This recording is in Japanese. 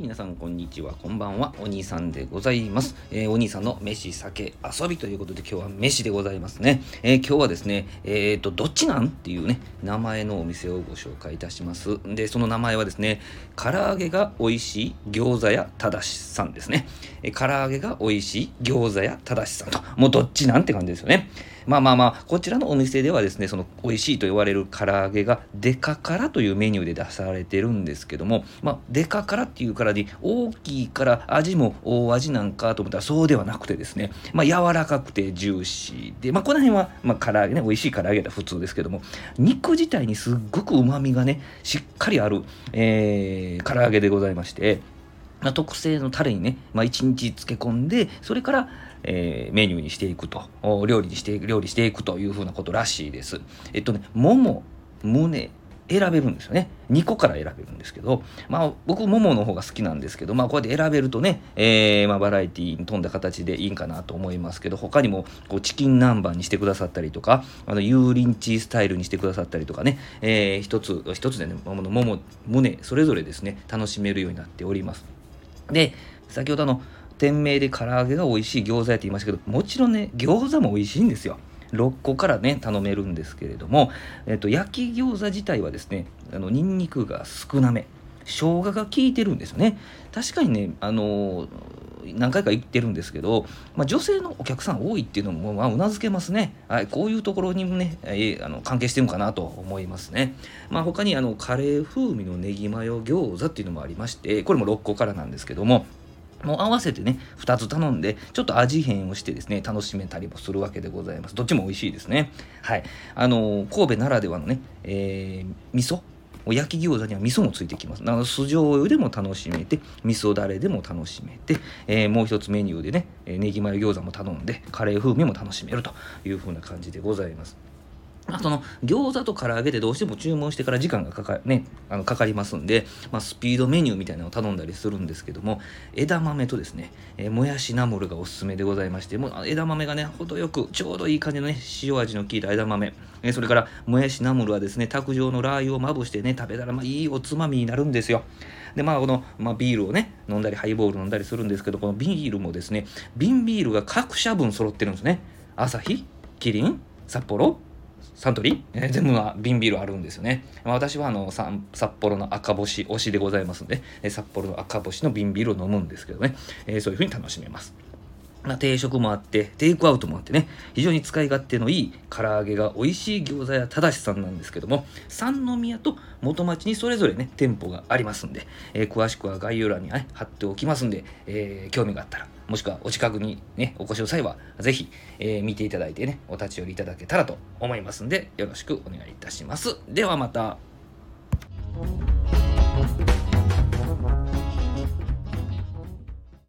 皆さんこんにちはこんばんはお兄さんでございます、えーお兄さんの飯酒遊びということで今日は飯でございますね、えー今日はですねえっ、とどっちなんっていうね名前のお店をご紹介いたします。でその名前はですね唐揚げが美味しい餃子屋ただしさんですね、えー唐揚げが美味しい餃子屋ただしさんと。もうどっちなんって感じですよね。まあまあまあこちらのお店ではですねその美味しいと言われる唐揚げがデカ辛というメニューで出されてるんですけどもまあデカ辛っていうからに大きいから味も大味なんかと思ったらそうではなくてですねまあ柔らかくてジューシーでまあこの辺はまあ唐揚げね美味しい唐揚げだ普通ですけども肉自体にすっごく旨味がねしっかりある、えー、唐揚げでございましてまあ、特製のタレにね、まあ、1日漬け込んでそれから、えーメニューにしていくと。料理にして料理していくというふうなことらしいです。えっとねもも胸選べるんですよね。2個から選べるんですけどまあ僕ももの方が好きなんですけどまあこうやって選べるとね、えーまあ、バラエティーに富んだ形でいいんかなと思いますけど他にもこうチキン南蛮にしてくださったりとかあの油淋鶏スタイルにしてくださったりとかね、えー一つ一つでねもももも胸それぞれですね楽しめるようになっております。で先ほどあの店名で唐揚げが美味しい餃子やって言いましたけどもちろんね餃子も美味しいんですよ。6個からね頼めるんですけれども、えっと、焼き餃子自体はですねあのニンニクが少なめ。生姜が効いてるんですよね。確かにねあの何回か行ってるんですけど、まあ、女性のお客さん多いっていうのもまあうなずけますね、はい、こういうところにもね、えーあの関係してるのかなと思いますね、まあ、他にあのカレー風味のネギマヨ餃子っていうのもありましてこれも6個からなんですけどももう合わせてね2つ頼んでちょっと味変をしてですね楽しめたりもするわけでございます。どっちも美味しいですね。はい。あの神戸ならではのね、えー味噌お焼き餃子には味噌もついてきます。なので酢醤油でも楽しめて、味噌だれでも楽しめて、えーもう一つメニューでね、えーネギマヨ餃子も頼んで、カレー風味も楽しめるというふうな感じでございます。まあ、その餃子と唐揚げでどうしても注文してから時間がかか,、ね、あのかかりますんで、まあ、スピードメニューみたいなのを頼んだりするんですけども枝豆とですね、えーもやしナムルがおすすめでございましてもう枝豆がね程よくちょうどいい感じのね塩味の効いた枝豆、えーそれからもやしナムルはですね卓上のラー油をまぶしてね食べたらまあいいおつまみになるんですよ。でまあこの、まあ、ビールをね飲んだりハイボール飲んだりするんですけどこのビールもですね瓶ビールが各社分揃ってるんですね。アサヒキリン札幌。サントリー、え ー全部は瓶ビールあるんですよね。まあ私はあの札幌の赤星推しでございますんで、えー札幌の赤星の瓶ビールを飲むんですけどね、えーそういうふうに楽しめます。ま、定食もあってテイクアウトもあってね。非常に使い勝手のいい唐揚げが美味しい餃子屋ただしさんなんですけども三宮と元町にそれぞれね店舗がありますんで、えー詳しくは概要欄に、ね、貼っておきますんで、えー興味があったらもしくはお近くにねお越しの際はぜひ、えー見ていただいてねお立ち寄りいただけたらと思いますんでよろしくお願いいたします。ではまた。